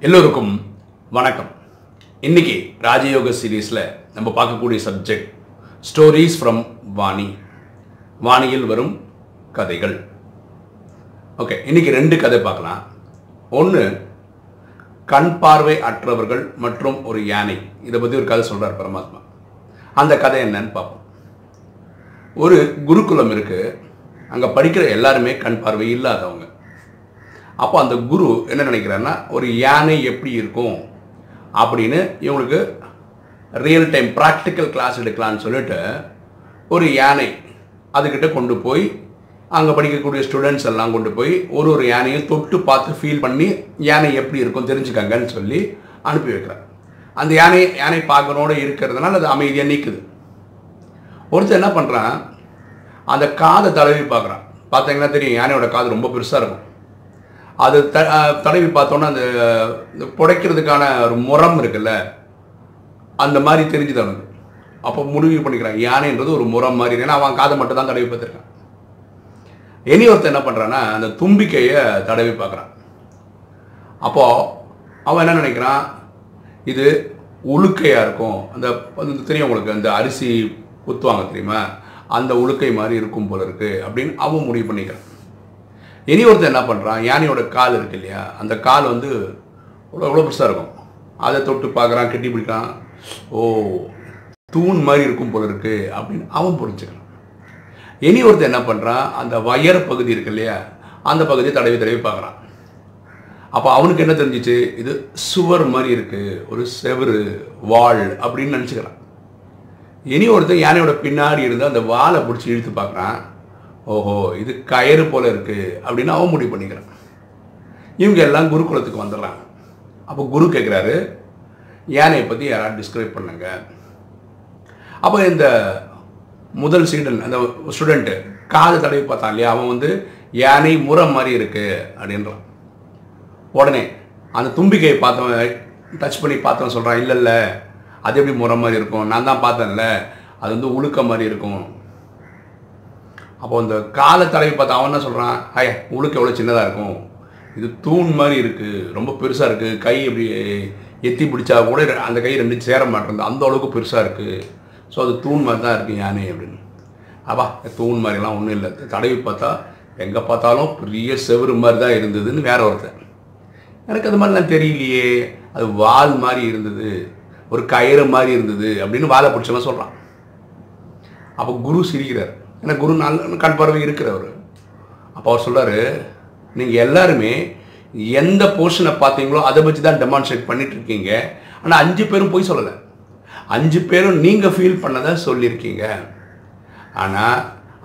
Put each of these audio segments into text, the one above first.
எல்லோருக்கும் வணக்கம். இன்னைக்கு ராஜயோக சீரீஸில் நம்ம பார்க்கக்கூடிய சப்ஜெக்ட் ஸ்டோரீஸ் ஃப்ரம் வாணி வாணியில் வரும் கதைகள். ஓகே இன்னைக்கு ரெண்டு கதை பார்க்கலாம். ஒன்று கண் பார்வை அற்றவர்கள் மற்றும் ஒரு யானை. இதை பற்றி ஒரு கதை சொல்கிறார் பரமாத்மா. அந்த கதை என்னன்னு பார்ப்போம். ஒரு குருகுலம் இருக்கு. அங்கே படிக்கிற எல்லாருமே கண் பார்வை இல்லாதவங்க. அப்போ அந்த குரு என்ன நினைக்கிறாருன்னா ஒரு யானை எப்படி இருக்கும் அப்படின்னு இவங்களுக்கு ரியல் டைம் ப்ராக்டிக்கல் கிளாஸ் எடுக்கலான்னு சொல்லிட்டு ஒரு யானை அதுக்கிட்ட கொண்டு போய் அங்கே படிக்கக்கூடிய ஸ்டூடெண்ட்ஸ் எல்லாம் கொண்டு போய் ஒரு ஒரு யானையும் தொட்டு பார்த்து ஃபீல் பண்ணி யானை எப்படி இருக்கும் தெரிஞ்சுக்கங்கன்னு சொல்லி அனுப்பி வைக்கிறார். அந்த யானை யானை பார்க்கறோட இருக்கிறதுனால அது அமைதியாக நிற்குது ஒருத்தர் என்ன பண்ணுறான் அந்த காதை தடவி பார்க்குறான். பார்த்தீங்கன்னா தெரியும் யானையோட காது ரொம்ப பெருசாக இருக்கும். அது த தடவி பார்த்தோன்னா அந்த இந்த புடைக்கிறதுக்கான ஒரு முறம் இருக்குல்ல? அந்த மாதிரி தெரிஞ்சுது அவனுக்கு அப்போ முடிவு பண்ணிக்கிறான் யானைன்றது ஒரு முறம் மாதிரி. ஏன்னா அவன் காதை மட்டும் தான் தடவி பார்த்துருக்கான். இனி ஒருத்தர் என்ன பண்ணுறான்னா அந்த தும்பிக்கையை தடவி பார்க்குறான். அப்போது அவன் என்ன நினைக்கிறான்? இது உழுக்கையாக இருக்கும். அந்த தெரியும் உங்களுக்கு அந்த அரிசி குத்துவாங்க தெரியுமா? அந்த உழுக்கை மாதிரி இருக்கும் போல இருக்குது அப்படின்னு அவன் முடிவு பண்ணிக்கிறான். இனி ஒருத்தன் என்ன பண்ணுறான் யானையோட கால் இருக்கு இல்லையா? அந்த கால் வந்து அவ்வளோ அவ்வளோ பெருசாக இருக்கும். அதை தொட்டு பார்க்குறான் கெட்டி பிடிக்கிறான். ஓ தூண் மாதிரி இருக்கும் போல இருக்கு அப்படின்னு அவன் புரிஞ்சுக்கிறான். இனி ஒருத்தன் என்ன பண்ணுறான் அந்த வயர் பகுதி இருக்கு இல்லையா? அந்த பகுதியை தடவி தடவி பார்க்குறான். அப்போ அவனுக்கு என்ன தெரிஞ்சிச்சு? இது சுவர் மாதிரி இருக்குது ஒரு செவரு வாள் அப்படின்னு நினச்சிக்கிறான். இனி ஒருத்தன் யானையோட பின்னாடி இருந்து அந்த வாலை பிடிச்சி இழுத்து பார்க்குறான். ஓஹோ இது கயிறு போல இருக்கு அப்படின்னு அவன் முடிவு பண்ணிக்கிறான். இவங்க எல்லாம் குருகுலத்துக்கு வந்துடுறாங்க. அப்போ குரு கேட்குறாரு யானையை பற்றி யாராவது டிஸ்கிரைப் பண்ணுங்க. அப்போ இந்த முதல் சீடன் அந்த ஸ்டூடெண்ட்டு காது தடவி பார்த்தான் இல்லையா? அவன் வந்து யானை முறை மாதிரி இருக்குது அப்படின்றான். உடனே அந்த தும்பிக்கையை பார்த்தவன் டச் பண்ணி பார்த்தவன் சொல்கிறான் இல்லை இல்லை அது எப்படி முறை மாதிரி இருக்கும்? நான் தான் பார்த்தேன்ல அது வந்து உழுக்க மாதிரி இருக்கும். அப்போ இந்த காலை தடவி பார்த்தா அவன் என்ன சொல்கிறான் ஐயா உழுக்க எவ்வளோ சின்னதாக இருக்கும்? இது தூண் மாதிரி இருக்குது ரொம்ப பெருசாக இருக்குது கை இப்படி எத்தி பிடிச்சா கூட அந்த கை ரெண்டு சேர மாட்டேங்குது. அந்த அளவுக்கு பெருசாக இருக்குது ஸோ அது தூண் மாதிரி தான் இருக்குது யானை அப்படின்னு. அப்பா தூண் மாதிரிலாம் ஒன்றும் இல்லை. தடவி பார்த்தா எங்கே பார்த்தாலும் பெரிய செவரு மாதிரி தான் இருந்ததுன்னு வேற ஒருத்தர் எனக்கு அது மாதிரிலாம் தெரியலையே. அது வால் மாதிரி இருந்தது. ஒரு கயிறு மாதிரி இருந்தது அப்படின்னு வாழை பிடிச்சவன் சொல்கிறான் அப்போ குரு சிரிக்கிறார். எனக்கு குரு நல்ல கண் பார்வை இருக்கிறவர். அப்போ அவர் சொல்கிறார் நீங்கள் எல்லாருமே எந்த போர்ஷனை பார்த்தீங்களோ அதை வச்சு தான் டெமான்ஸ்ட்ரேட் பண்ணிட்டு இருக்கீங்க. ஆனால் அஞ்சு பேரும் போய் சொல்லலை. அஞ்சு பேரும் நீங்கள் ஃபீல் பண்ணதை சொல்லியிருக்கீங்க. ஆனால்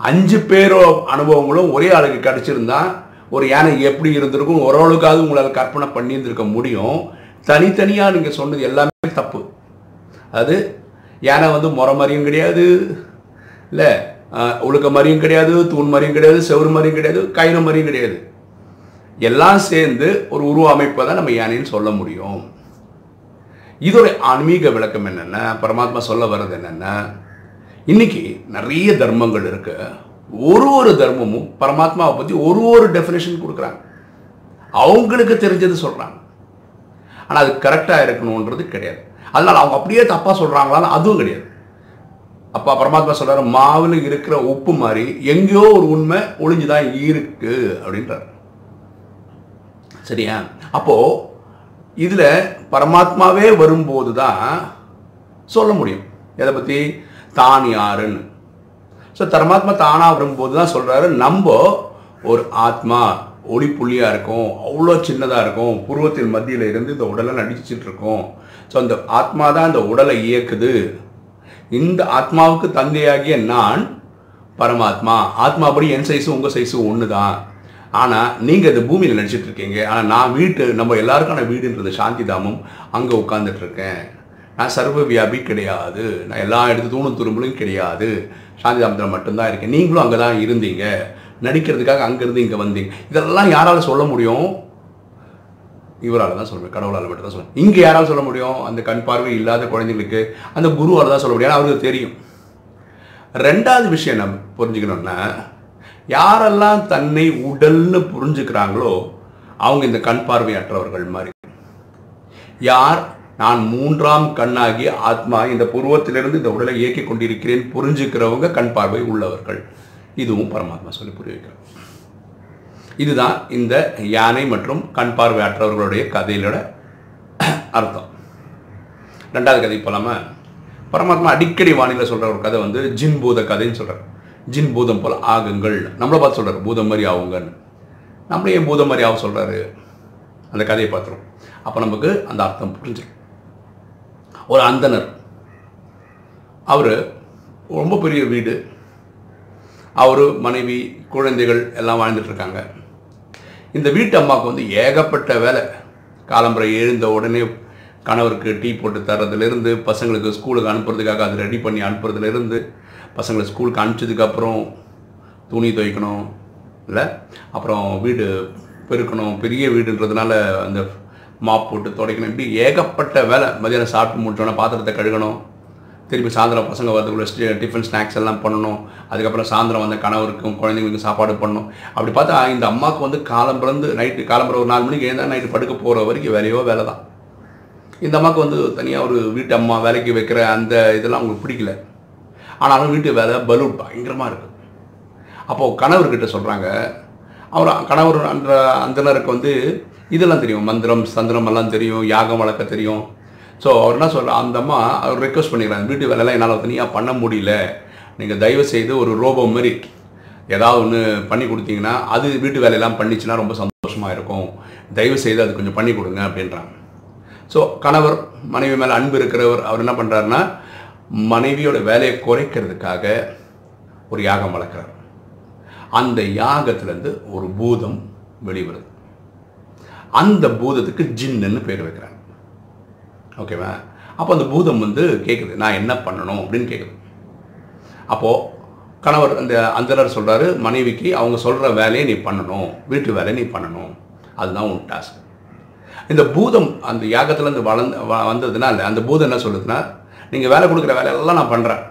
அஞ்சு பேரோ அனுபவங்களும் ஒரே ஆளுக்கு கிடச்சிருந்தா ஒரு யானை எப்படி இருந்திருக்கும் ஓரளவுக்காவது உங்களால் கற்பனை பண்ணியிருந்திருக்க முடியும். தனித்தனியாக நீங்கள் சொன்னது எல்லாமே தப்பு. அது யானை வந்து முறை மாதிரியும் கிடையாது. இல்லை ஒழுக்க மாதிரியும் கிடையாது தூண் மாதிரியும் கிடையாது செவரு மாதிரியும் கிடையாது கயிறு மாதிரியும் கிடையாது. எல்லாம் சேர்ந்து ஒரு உருவ அமைப்பை தான் நம்ம யானைன்னு சொல்ல முடியும். இதோட ஆன்மீக விளக்கம் என்னென்ன? பரமாத்மா சொல்ல வர்றது என்னென்ன? இன்னைக்கு நிறைய தர்மங்கள் இருக்கு. ஒரு ஒரு தர்மமும் பரமாத்மாவை பற்றி ஒரு ஒரு டெஃபினேஷன் கொடுக்குறாங்க. அவங்களுக்கு தெரிஞ்சது சொல்கிறாங்க ஆனால் அது கரெக்டாக இருக்கணுன்றது கிடையாது. அதனால் அவங்க அப்படியே தப்பாக சொல்கிறாங்களான்னு அதுவும் கிடையாது. அப்பா பரமாத்மா சொல்கிறாரு மாவில் இருக்கிற உப்பு மாதிரி எங்கேயோ ஒரு உண்மை ஒளிஞ்சுதான் இருக்கு அப்படின்றார். சரியா? அப்போ இதில் பரமாத்மாவே வரும்போது தான் சொல்ல முடியும். எதை பற்றி தான் யாருன்னு. ஸோ பரமாத்மா தானாக வரும்போது தான் சொல்கிறாரு நம்ம ஒரு ஆத்மா ஒளி புள்ளியாக இருக்கும் அவ்வளோ சின்னதாக இருக்கும் புருவத்தின் மத்தியில் இருந்து இந்த உடலை நடிச்சிட்டு இருக்கோம். ஸோ அந்த ஆத்மா தான் இந்த உடலை இயக்குது. இந்த ஆத்மாவுக்கு தந்தையாகிய நான் பரமாத்மா. ஆத்மாபடி என் சைஸும் உங்கள் சைஸும் ஒன்று தான் ஆனால் நீங்கள் இந்த பூமியில் நடிச்சிட்டு இருக்கீங்க. ஆனால் நான் வீட்டு நம்ம எல்லாருக்கான வீடுன்றது சாந்தி தாமம் அங்கே உட்காந்துட்ருக்கேன் நான் சர்வ வியாபி கிடையாது. நான் எல்லா இடத்து தூணும் துரும்பலும் கிடையாது. சாந்தி தாமத்தில் மட்டும்தான் இருக்கேன். நீங்களும் அங்கே தான் இருந்தீங்க. நடிக்கிறதுக்காக அங்கேருந்து இங்கே வந்தீங்க. இதெல்லாம் யாரால் சொல்ல முடியும்? இவரால் தான் சொல்ல முடியும் கடவுளால் மட்டும் தான் சொல்ல இங்கே யாரால் சொல்ல முடியும்? அந்த கண் பார்வை இல்லாத குழந்தைங்களுக்கு அந்த குருவால் தான் சொல்ல முடியும். அவருக்கு தெரியும். ரெண்டாவது விஷயம் நம்ம புரிஞ்சுக்கணும்னா யாரெல்லாம் தன்னை உடல்னு புரிஞ்சுக்கிறாங்களோ அவங்க இந்த கண் பார்வையற்றவர்கள் மாதிரி. யார்? நான் மூன்றாம் கண்ணாகி ஆத்மா இந்த புருவத்திலிருந்து இந்த உடலை இயக்கிக் கொண்டிருக்கிறேன் புரிஞ்சுக்கிறவங்க கண் பார்வை உள்ளவர்கள். இதுவும் பரமாத்மா சொல்லி புரிய வைக்கிறார். இதுதான் இந்த யானை மற்றும் கண் பார்வையற்றவர்களுடைய கதையிலோட அர்த்தம். ரெண்டாவது கதை போலாம. பரமாத்மா அடிக்கடி வானிலை சொல்கிற ஒரு கதை வந்து ஜின் பூத கதைன்னு சொல்கிறார் ஜின் பூதம் போல ஆகுங்கள். நம்மளை பார்த்து சொல்கிறார் பூதம் மாதிரி ஆகுங்கன்னு. நம்மளே ஏன் பூதம் மாதிரி ஆக சொல்கிறாரு அந்த கதையை பார்த்துரும் அப்போ நமக்கு அந்த அர்த்தம் புரிஞ்சிடும் ஒரு அந்தனர் அவர் ரொம்ப பெரிய வீடு. அவர் மனைவி குழந்தைகள் எல்லாம் வாழ்ந்துட்டுருக்காங்க இந்த வீட்டு அம்மாவுக்கு வந்து ஏகப்பட்ட வேலை. காலம்புரை எழுந்த உடனே கணவருக்கு டீ போட்டு தர்றதுலேருந்து பசங்களுக்கு ஸ்கூலுக்கு அனுப்புறதுக்காக அதை ரெடி பண்ணி அனுப்புறதுலேருந்து பசங்களை ஸ்கூலுக்கு அனுப்பிச்சதுக்கப்புறம் துணி துவைக்கணும் இல்லை? அப்புறம் வீடு பெருக்கணும் பெரிய வீடுன்றதுனால அந்த மாப் போட்டு துடைக்கணும். இப்படி ஏகப்பட்ட வேலை. மதியானம் சாப்பிட்டு முடிச்சோன்னா பாத்திரத்தை கழுகணும். திருப்பி சாயந்தரம் பசங்க வரதுக்குள்ள டிஃபன் ஸ்நாக்ஸ் எல்லாம் பண்ணணும். அதுக்கப்புறம் சாயந்தரம் வந்து கணவருக்கும் குழந்தைங்களுக்கும் சாப்பாடு பண்ணணும். அப்படி பார்த்தா இந்த அம்மாவுக்கு வந்து காலம் பிறந்து நைட்டு காலம்புற ஒரு நாலு மணிக்கு எழுந்தா நைட்டு படுக்க போகிற வரைக்கும் வேலையோ வேலை தான் இந்த அம்மாவுக்கு வந்து தனியாக ஒரு வீட்டு அம்மா வேலைக்கு வைக்கிற அந்த இதெல்லாம் அவங்களுக்கு பிடிக்கல. ஆனாலும் வீட்டு வேலை பலூன் பயங்கரமாக இருக்குது அப்போது கணவர்கிட்ட சொல்கிறாங்க அவர் கணவர் அந்த அந்தனருக்கு வந்து இதெல்லாம் தெரியும். மந்திரம் சந்திரம் எல்லாம் தெரியும் யாகம் வளர்க்க தெரியும். ஸோ அவர் என்ன சொல்கிறார் அந்த அம்மா அவர் ரெக்வஸ்ட் பண்ணிக்கிறாங்க வீட்டு வேலையெல்லாம் என்னால் தனியாக பண்ண முடியல. நீங்கள் தயவு செய்து ஒரு ரோபோ மாதிரி ஏதாவது ஒன்று பண்ணி கொடுத்தீங்கன்னா அது வீட்டு வேலையெல்லாம் பண்ணிச்சுன்னா ரொம்ப சந்தோஷமாக இருக்கும். தயவு செய்து அது கொஞ்சம் பண்ணி கொடுங்க அப்படின்றாங்க. ஸோ கணவர் மனைவி மேலே அன்பு இருக்கிறவர் அவர் என்ன பண்ணுறாருன்னா மனைவியோட வேலையை குறைக்கிறதுக்காக ஒரு யாகம் வளர்க்குறார். அந்த யாகத்துலேருந்து ஒரு பூதம் வெளிவருது. அந்த பூதத்துக்கு ஜின்னுன்னு பேர் வைக்கிறாங்க. ஓகேவா அப்போ அந்த பூதம் வந்து கேட்குது நான் என்ன பண்ணணும் அப்படின்னு கேட்குது அப்போது கணவர் அந்த அந்தனர் சொல்கிறாரு மனைவிக்கு அவங்க சொல்கிற வேலையை நீ பண்ணணும் வீட்டு வேலையை நீ பண்ணணும். அதுதான் உன் டாஸ்க் இந்த பூதம் அந்த யாகத்துலேருந்து வளர்ந்து வ- வந்ததுனால அந்த பூதம் என்ன சொல்லுதுன்னா நீங்கள் வேலை கொடுக்குற வேலையெல்லாம் நான் பண்ணுறேன்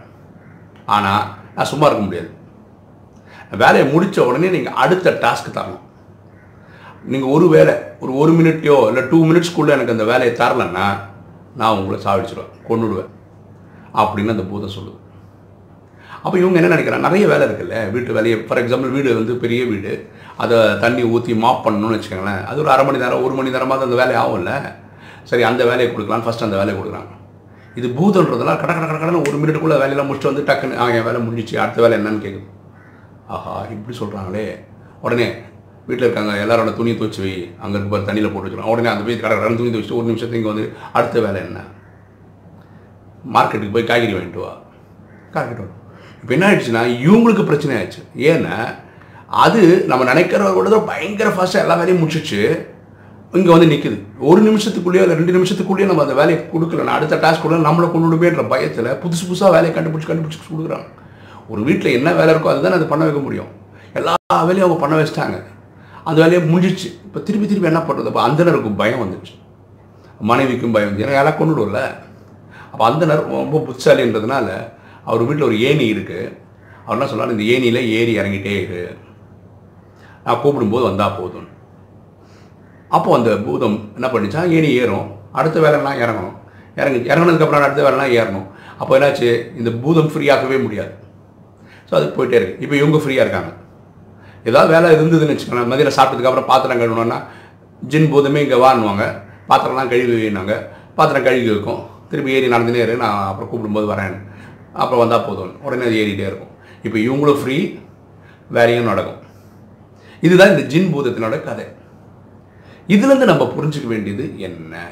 ஆனால் நான் சும்மா இருக்க முடியாது. வேலையை முடித்த உடனே நீங்கள் அடுத்த டாஸ்க் தரணும். நீங்கள் ஒரு வேலை ஒரு ஒரு மினிட்டையோ இல்லை டூ மினிட்ஸ்க்குள்ளே எனக்கு அந்த வேலையை தரலன்னா நான் உங்களை சாவிச்சிடுவேன் கொண்டுடுவேன் அப்படின்னு அந்த பூதம் சொல்லுது. அப்போ இவங்க என்ன நினைக்கிறாங்க? நிறைய வேலை இருக்குல்ல வீட்டு வேலையை ஃபார் எக்ஸாம்பிள் வீடு வந்து பெரிய வீடு அதை தண்ணி ஊற்றி மாப் பண்ணணும்னு வச்சுக்கோங்களேன் அது ஒரு அரை மணி நேரம் ஒரு மணி நேரமாவது அந்த வேலை ஆகும்ல. சரி அந்த வேலையை கொடுக்கலாம் ஃபஸ்ட் அந்த வேலையை கொடுக்குறாங்க. இது பூதன்றதுனால கட கட கட கடன்னு ஒரு மினிட்டுக்குள்ளே வேலையெல்லாம் முடிச்சுட்டு வந்து டக்குன்னு ஆ என் வேலை முடிஞ்சிச்சு அடுத்த வேலை என்னன்னு கேட்குது ஆஹா இப்படி சொல்கிறாங்களே உடனே வீட்டில் இருக்காங்க எல்லாரோட துணியை துவச்சி வை. அங்கே இருக்க தண்ணியில் போட்டு வச்சுக்கலாம் உடனே அந்த போய் கடை ரெண்டு துணி துவச்சிட்டு ஒரு நிமிஷத்துக்கு இங்கே வந்து அடுத்த வேலை என்ன? மார்க்கெட்டுக்கு போய் காய்கறி வாங்கிட்டு வா. காய்கறி வரும் இப்போ என்ன ஆயிடுச்சுன்னா இவங்களுக்கு பிரச்சனை ஆயிடுச்சு. ஏன்னா அது நம்ம நினைக்கிறத பயங்கர ஃபாஸ்ட்டாக எல்லா வேலையும் முடிச்சிச்சு. இங்கே வந்து நிற்குது ஒரு நிமிஷத்துக்குள்ளேயோ இல்லை ரெண்டு நிமிஷத்துக்குள்ளேயோ நம்ம அந்த வேலையை கொடுக்கலன்னா அடுத்த டாஸ்க் கூட நம்மளை கொண்டு விடுமேன்ற பயத்தில் புதுசு புதுசாக வேலையை கண்டுபிடிச்சி கண்டுபிடிச்சி கொடுக்குறாங்க. ஒரு வீட்டில் என்ன வேலை இருக்கோ அதுதான் அது பண்ண வைக்க முடியும். எல்லா வேலையும் அவங்க பண்ண வச்சிட்டாங்க. அந்த வேலையை முடிஞ்சிச்சு இப்போ திருப்பி திருப்பி என்ன பண்ணுறது அப்போ அந்தனருக்கும் பயம் வந்துச்சு மனைவிக்கும் பயம் வந்து ஏன்னா யாரா கொண்டுடும்ல அப்போ அந்தனர் ரொம்ப புத்தாலின்றதுனால அவர் வீட்டில் ஒரு ஏணி இருக்குது அவர் என்ன சொல்றாரு? இந்த ஏணியில் ஏறி இறங்கிட்டே இரு. நான் கூப்பிடும்போது வந்தால் போதும். அப்போது அந்த பூதம் என்ன பண்ணிச்சா? ஏணி ஏறும். அடுத்த வேலைலாம் இறங்கணும். இறங்கி இறங்கினதுக்கப்புறம் அடுத்த வேலைலாம் ஏறணும். அப்போ என்னாச்சு? இந்த பூதம் ஃப்ரீயாகவே முடியாது. ஸோ அது போயிட்டே இருக்கு. இப்போ இவங்க ஃப்ரீயாக இருக்காங்க. ஏதாவது வேலை இருந்ததுன்னு வச்சுக்கோங்களேன். மதியம் சாப்பிட்டதுக்கு அப்புறம் பாத்திரம் கழுவணுன்னா ஜின் பூதமே இங்கே வாங்குவாங்க பாத்திரம்லாம் கழுவி வைனாங்க பாத்திரம் கழுவி வைக்கும். திருப்பி ஏறி நடந்துனே இரு நான் அப்புறம் கூப்பிடும்போது வரேன். அப்புறம் வந்தால் போதும். உடனே அது ஏறிட்டே இருக்கும். இப்போ இவங்களும் ஃப்ரீ வேலையும் நடக்கும். இதுதான் இந்த ஜின் பூதத்தினோட கதை. இதுலேருந்து நம்ம புரிஞ்சுக்க வேண்டியது என்ன?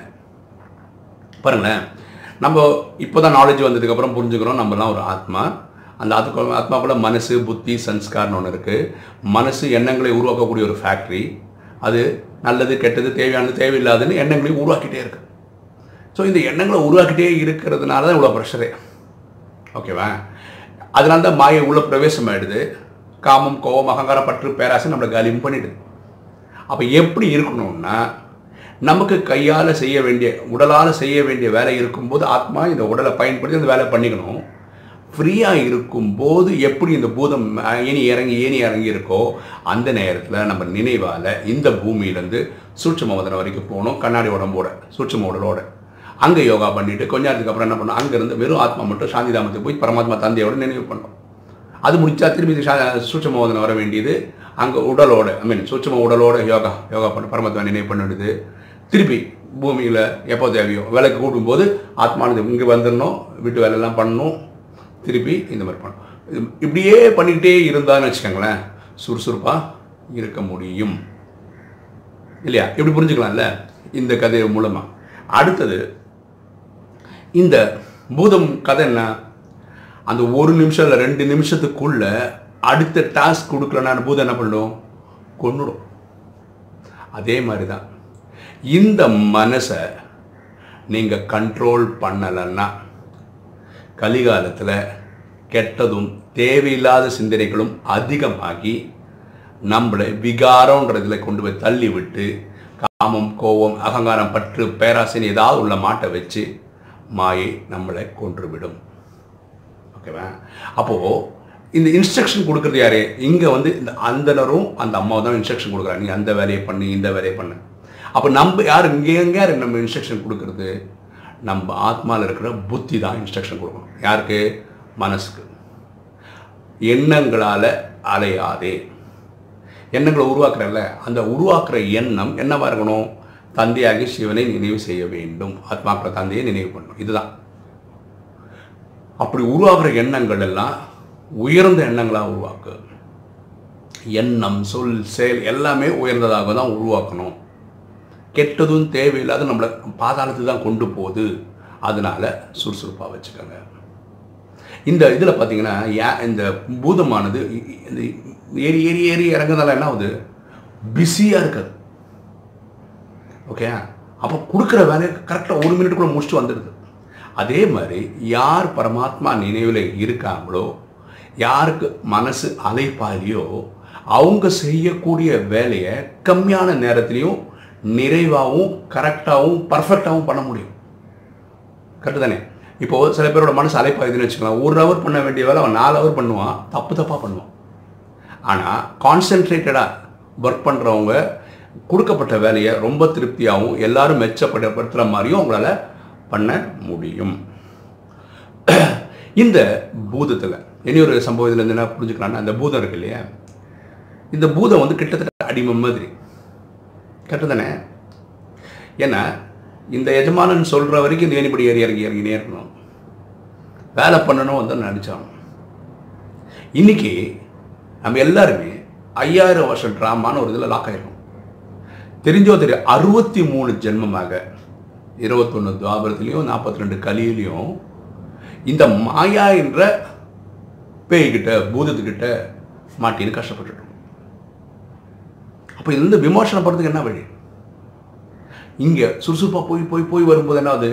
பாருங்களேன். நம்ம இப்போ தான் நாலேஜ் வந்ததுக்கப்புறம் புரிஞ்சுக்கிறோம். நம்மலாம் ஒரு ஆத்மா. அந்த ஆத்மா ஆத்மாக்குள்ள மனசு புத்தி சன்ஸ்கார்னு ஒன்று இருக்குது மனசு எண்ணங்களை உருவாக்கக்கூடிய ஒரு ஃபேக்ட்ரி அது நல்லது கெட்டது தேவையானது தேவையில்லாதுன்னு எண்ணங்களை உருவாக்கிட்டே இருக்கு. ஸோ இந்த எண்ணங்களை உருவாக்கிட்டே இருக்கிறதுனால தான் இவ்வளோ ப்ரெஷரே ஓகேவா அதனால தான் மாயை உள்ள பிரவேசம் ஆகிடுது காமம் கோபம் அகங்காரம் பற்று பேராசை நம்மளை காலியும் பண்ணிடுது. அப்போ எப்படி இருக்கணும்னா நமக்கு கையால் செய்ய வேண்டிய உடலால் செய்ய வேண்டிய வேலை இருக்கும்போது ஆத்மா இந்த உடலை பயன்படுத்தி அந்த வேலை பண்ணிக்கணும். ஃப்ரீயாக இருக்கும்போது எப்படி இந்த பூதம் ஏனி இறங்கி ஏனி இறங்கி இருக்கோ அந்த நேரத்தில் நம்ம நினைவால் இந்த பூமியிலேருந்து சூட்சம வதனம் வரைக்கும் போகணும் கண்ணாடி உடம்போட சூட்சம உடலோட. அங்கே யோகா பண்ணிவிட்டு கொஞ்ச நேரத்துக்கு அப்புறம் என்ன பண்ணோம் அங்கேருந்து வெறும் ஆத்மா மட்டும் சாந்தி தாமத்துக்கு போய் பரமாத்மா தந்தையோட நினைவு பண்ணோம் அது முடித்தா திரும்பி சா- சூட்சும வதனம் வர வேண்டியது அங்கே உடலோட ஐ மீன் சூட்சம உடலோட யோகா யோகா பண்ண பரமாத்மா நினைவு பண்ணிடுது. திருப்பி பூமியில் எப்போ தேவையோ விலைக்கு கூட்டும்போது ஆத்மானது இங்கே வந்துடணும் வீட்டு வேலையெல்லாம் பண்ணணும் திருப்பி இந்த மாதிரி பண்ணணும். இப்படியே பண்ணிக்கிட்டே இருந்தான்னு வச்சுக்கோங்களேன் சுறுசுறுப்பாக இருக்க முடியும். இல்லையா? இப்படி புரிஞ்சுக்கலாம்ல? இந்த கதை மூலமாக அடுத்தது இந்த பூதம் கதை என்ன? அந்த ஒரு நிமிஷம் இல்லை ரெண்டு நிமிஷத்துக்குள்ள அடுத்த டாஸ்க் கொடுக்கலன்னா அந்த பூதம் என்ன பண்ணும்? கொன்னுடும். அதே மாதிரி தான் இந்த மனசை நீங்கள் கண்ட்ரோல் பண்ணலைன்னா கலிகாலத்தில் கெட்டதும் தேவையில்லாத சிந்தனைகளும் அதிகமாகி நம்மளை விகாரம்ன்றதுல கொண்டு போய் தள்ளி விட்டு காமம் கோபம் அகங்காரம் பற்று பேராசைன்னு ஏதாவது உள்ள மாட்டை வச்சு மாயை நம்மளை கொன்றுவிடும். ஓகேவா? அப்போது இந்த இன்ஸ்ட்ரக்ஷன் கொடுக்குறது யாரு? இங்கே வந்து இந்த அந்தனரும் அந்த அம்மாவும் தான் இன்ஸ்ட்ரக்ஷன் கொடுக்குறாங்க. நீ அந்த வேலையை பண்ணு இந்த வேலையை பண்ணு. அப்போ நம்ம யார் இங்கே எங்கே யார் நம்ம இன்ஸ்ட்ரக்ஷன் கொடுக்குறது? நம்ம ஆத்மாவில் இருக்கிற புத்தி தான் இன்ஸ்ட்ரக்ஷன் கொடுக்கணும். யாருக்கு? மனசுக்கு. எண்ணங்களால் அலையாதே. எண்ணங்களை உருவாக்குறல்ல அந்த உருவாக்குற எண்ணம் என்னவாக இருக்கணும்? தந்தையாகி சிவனை நினைவு செய்ய வேண்டும். ஆத்மாக்களை தந்தையை நினைவு பண்ணணும். இதுதான். அப்படி உருவாகிற எண்ணங்கள் எல்லாம் உயர்ந்த எண்ணங்களாக உருவாக்கு. எண்ணம் சொல் செயல் எல்லாமே உயர்ந்ததாக தான் உருவாக்கணும். கெட்டதும் தேவையில்லாத நம்மளை பாதாளத்துக்கு தான் கொண்டு போகுது. அதனால சுறுசுறுப்பாக வச்சுக்கோங்க. இந்த இதில் பார்த்தீங்கன்னா ஏ இந்த பூதமானது இந்த ஏறி ஏறி ஏறி இறங்குறதால என்ன ஆகுது? பிஸியாக இருக்காது. ஓகே? அப்போ கொடுக்குற வேலையை கரெக்டாக ஒரு மினிட்டுக்குள்ளே முடிச்சுட்டு வந்துடுது. அதே மாதிரி யார் பரமாத்மா நினைவில் இருக்காங்களோ யாருக்கு மனசு அலைப்பாலியோ அவங்க செய்யக்கூடிய வேலையை கம்மியான நேரத்துலையும் நிறைவாகவும் கரெக்டாகவும் பர்ஃபெக்டாகவும் பண்ண முடியும். கரெக்டு தானே? இப்போ சில பேரோட மனசு அலைப்பாயுதுன்னு வச்சுக்கலாம் ஒரு ஹவர் பண்ண வேண்டிய வேலை அவன் நாலு ஹவர் பண்ணுவான். தப்பு தப்பாக பண்ணுவான். ஆனால் கான்சென்ட்ரேட்டடாக ஒர்க் பண்ணுறவங்க கொடுக்கப்பட்ட வேலையை ரொம்ப திருப்தியாகவும் எல்லாரும் மெச்சப்படுத்துகிற மாதிரியும் அவங்களால பண்ண முடியும். இந்த பூதத்தில் இனி ஒரு சம்பவத்தில் இருந்து என்ன புரிஞ்சுக்கலாம்னா அந்த பூதம் இருக்கு இல்லையா? இந்த பூதம் வந்து கிட்டத்தட்ட அடிமை மாதிரி. கெட்டது தானே ஏன்னா இந்த எஜமானன் சொல்கிற வரைக்கும் இந்த ஏணிப்படி ஏறி இறங்கி இறங்கி இருக்கணும் வேலை பண்ணணும் வந்து நினச்சான் இன்னைக்கு நம்ம எல்லாருமே ஐயாயிரம் வருஷம் ட்ராமான்னு ஒரு இதில் லாக் ஆயிருக்கோம் தெரிஞ்சோ தெரியும் அறுபத்தி மூணு ஜென்மமாக இருபத்தொன்று துவாபரத்துலேயும் நாற்பத்தி ரெண்டு கலியிலையும் இந்த மாயா என்ற பேய்கிட்ட பூதத்துக்கிட்ட மாட்டின்னு கஷ்டப்பட்டுட்டோம். அப்போ இதுலேருந்து விமோசனம் பண்ணுறதுக்கு என்ன வழி? இங்கே சுறுசுறுப்பாக போய் போய் போய் வரும்போது என்ன அது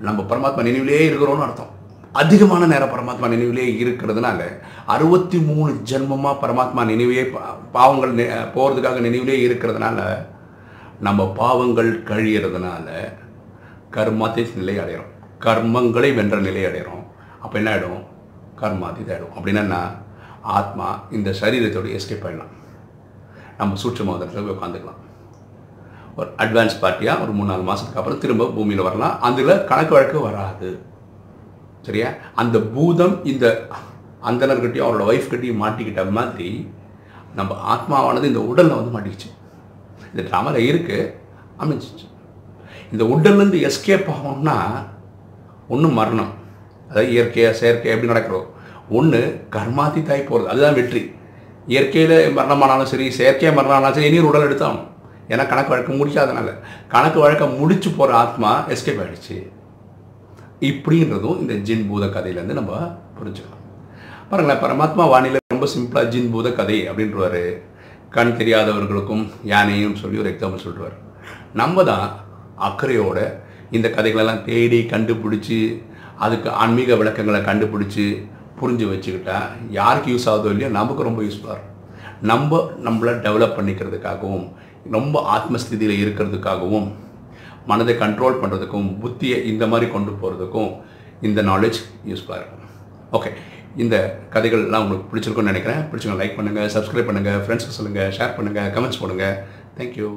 நம்ம பரமாத்மா நினைவிலே இருக்கிறோம்னு அர்த்தம். அதிகமான நேரம் பரமாத்மா நினைவிலே இருக்கிறதுனால அறுபத்தி மூணு ஜென்மமாக பரமாத்மா நினைவே பாவங்கள் போகிறதுக்காக நினைவிலே இருக்கிறதுனால நம்ம பாவங்கள் கழியறதுனால கர்மாத்தை நிலை அடைகிறோம் கர்மங்களை வென்ற நிலை அடைகிறோம் அப்போ என்ன ஆகிடும் கர்மாதி ஆகிடும் அப்படின்னா ஆத்மா இந்த சரீரத்தோடு எஸ்கேப் ஆகிடலாம் நம்ம சூட்சமாதத்தில் போய் உட்காந்துக்கலாம் ஒரு அட்வான்ஸ் பார்ட்டியாக ஒரு மூணு நாலு மாதத்துக்கு அப்புறம் திரும்ப பூமியில் வரலாம். அதில் கணக்கு வழக்கு வராது. சரியா? அந்த பூதம் இந்த அந்தனர்கிட்டையும் அவரோட ஒய்ஃப் கிட்டையும் மாட்டிக்கிட்ட மாதிரி நம்ம ஆத்மாவானது இந்த உடலில் வந்து மாட்டிக்கிச்சு. இந்த ட்ராமாவில் இருக்குது அமைஞ்சிச்சு. இந்த உடல்லேருந்து எஸ்கேப் ஆகணும்னா ஒன்று மரணம். அதாவது இயற்கையாக செயற்கை எப்படி நடக்கிறோம்? ஒன்று கர்மாதித்தாய் போகிறது அதுதான் வெற்றி. இயற்கையில் மரணமானாலும் சரி செயற்கையாக மரணமானாலும் சரி இனி உடல் எடுத்தாகணும். ஏன்னா கணக்கு வழக்கு முடிக்காதனால கணக்கு வழக்கை முடிச்சு போகிற ஆத்மா எஸ்கேப் ஆகிடுச்சு இப்படின்றதும் இந்த ஜின் பூத கதையிலேருந்து நம்ம புரிஞ்சுக்கலாம். பாருங்களேன் பரமாத்மா வானிலை ரொம்ப சிம்பிளாக ஜின் பூத கதை அப்படின்றவாரு கண் தெரியாதவர்களுக்கும் யானையும் சொல்லி ஒரு எக்ஸாம்பிள் சொல்லுவார் நம்ம தான் அக்கறையோட இந்த கதைகளெல்லாம் தேடி கண்டுபிடிச்சி அதுக்கு ஆன்மீக விளக்கங்களை கண்டுபிடிச்சி புரிஞ்சு வச்சுக்கிட்டா யாருக்கு யூஸ் ஆகுதோ இல்லையோ நமக்கு ரொம்ப யூஸ்ஃபுல்லாக இருக்கும். நம்ம நம்மளை டெவலப் பண்ணிக்கிறதுக்காகவும் ரொம்ப ஆத்மஸ்திதியில் இருக்கிறதுக்காகவும் மனதை கண்ட்ரோல் பண்ணுறதுக்கும் புத்தியை இந்த மாதிரி கொண்டு போகிறதுக்கும் இந்த நாலேஜ் யூஸ்ஃபுல்லாக இருக்கும். ஓகே இந்த கதைகள்லாம் உங்களுக்கு பிடிச்சிருக்கும்னு நினைக்கிறேன். பிடிச்சிங்க லைக் பண்ணுங்கள் சப்ஸ்கிரைப் பண்ணுங்கள் ஃப்ரெண்ட்ஸ்க்கு சொல்லுங்கள் ஷேர் பண்ணுங்கள் கமெண்ட்ஸ் போடுங்க. தேங்க்யூ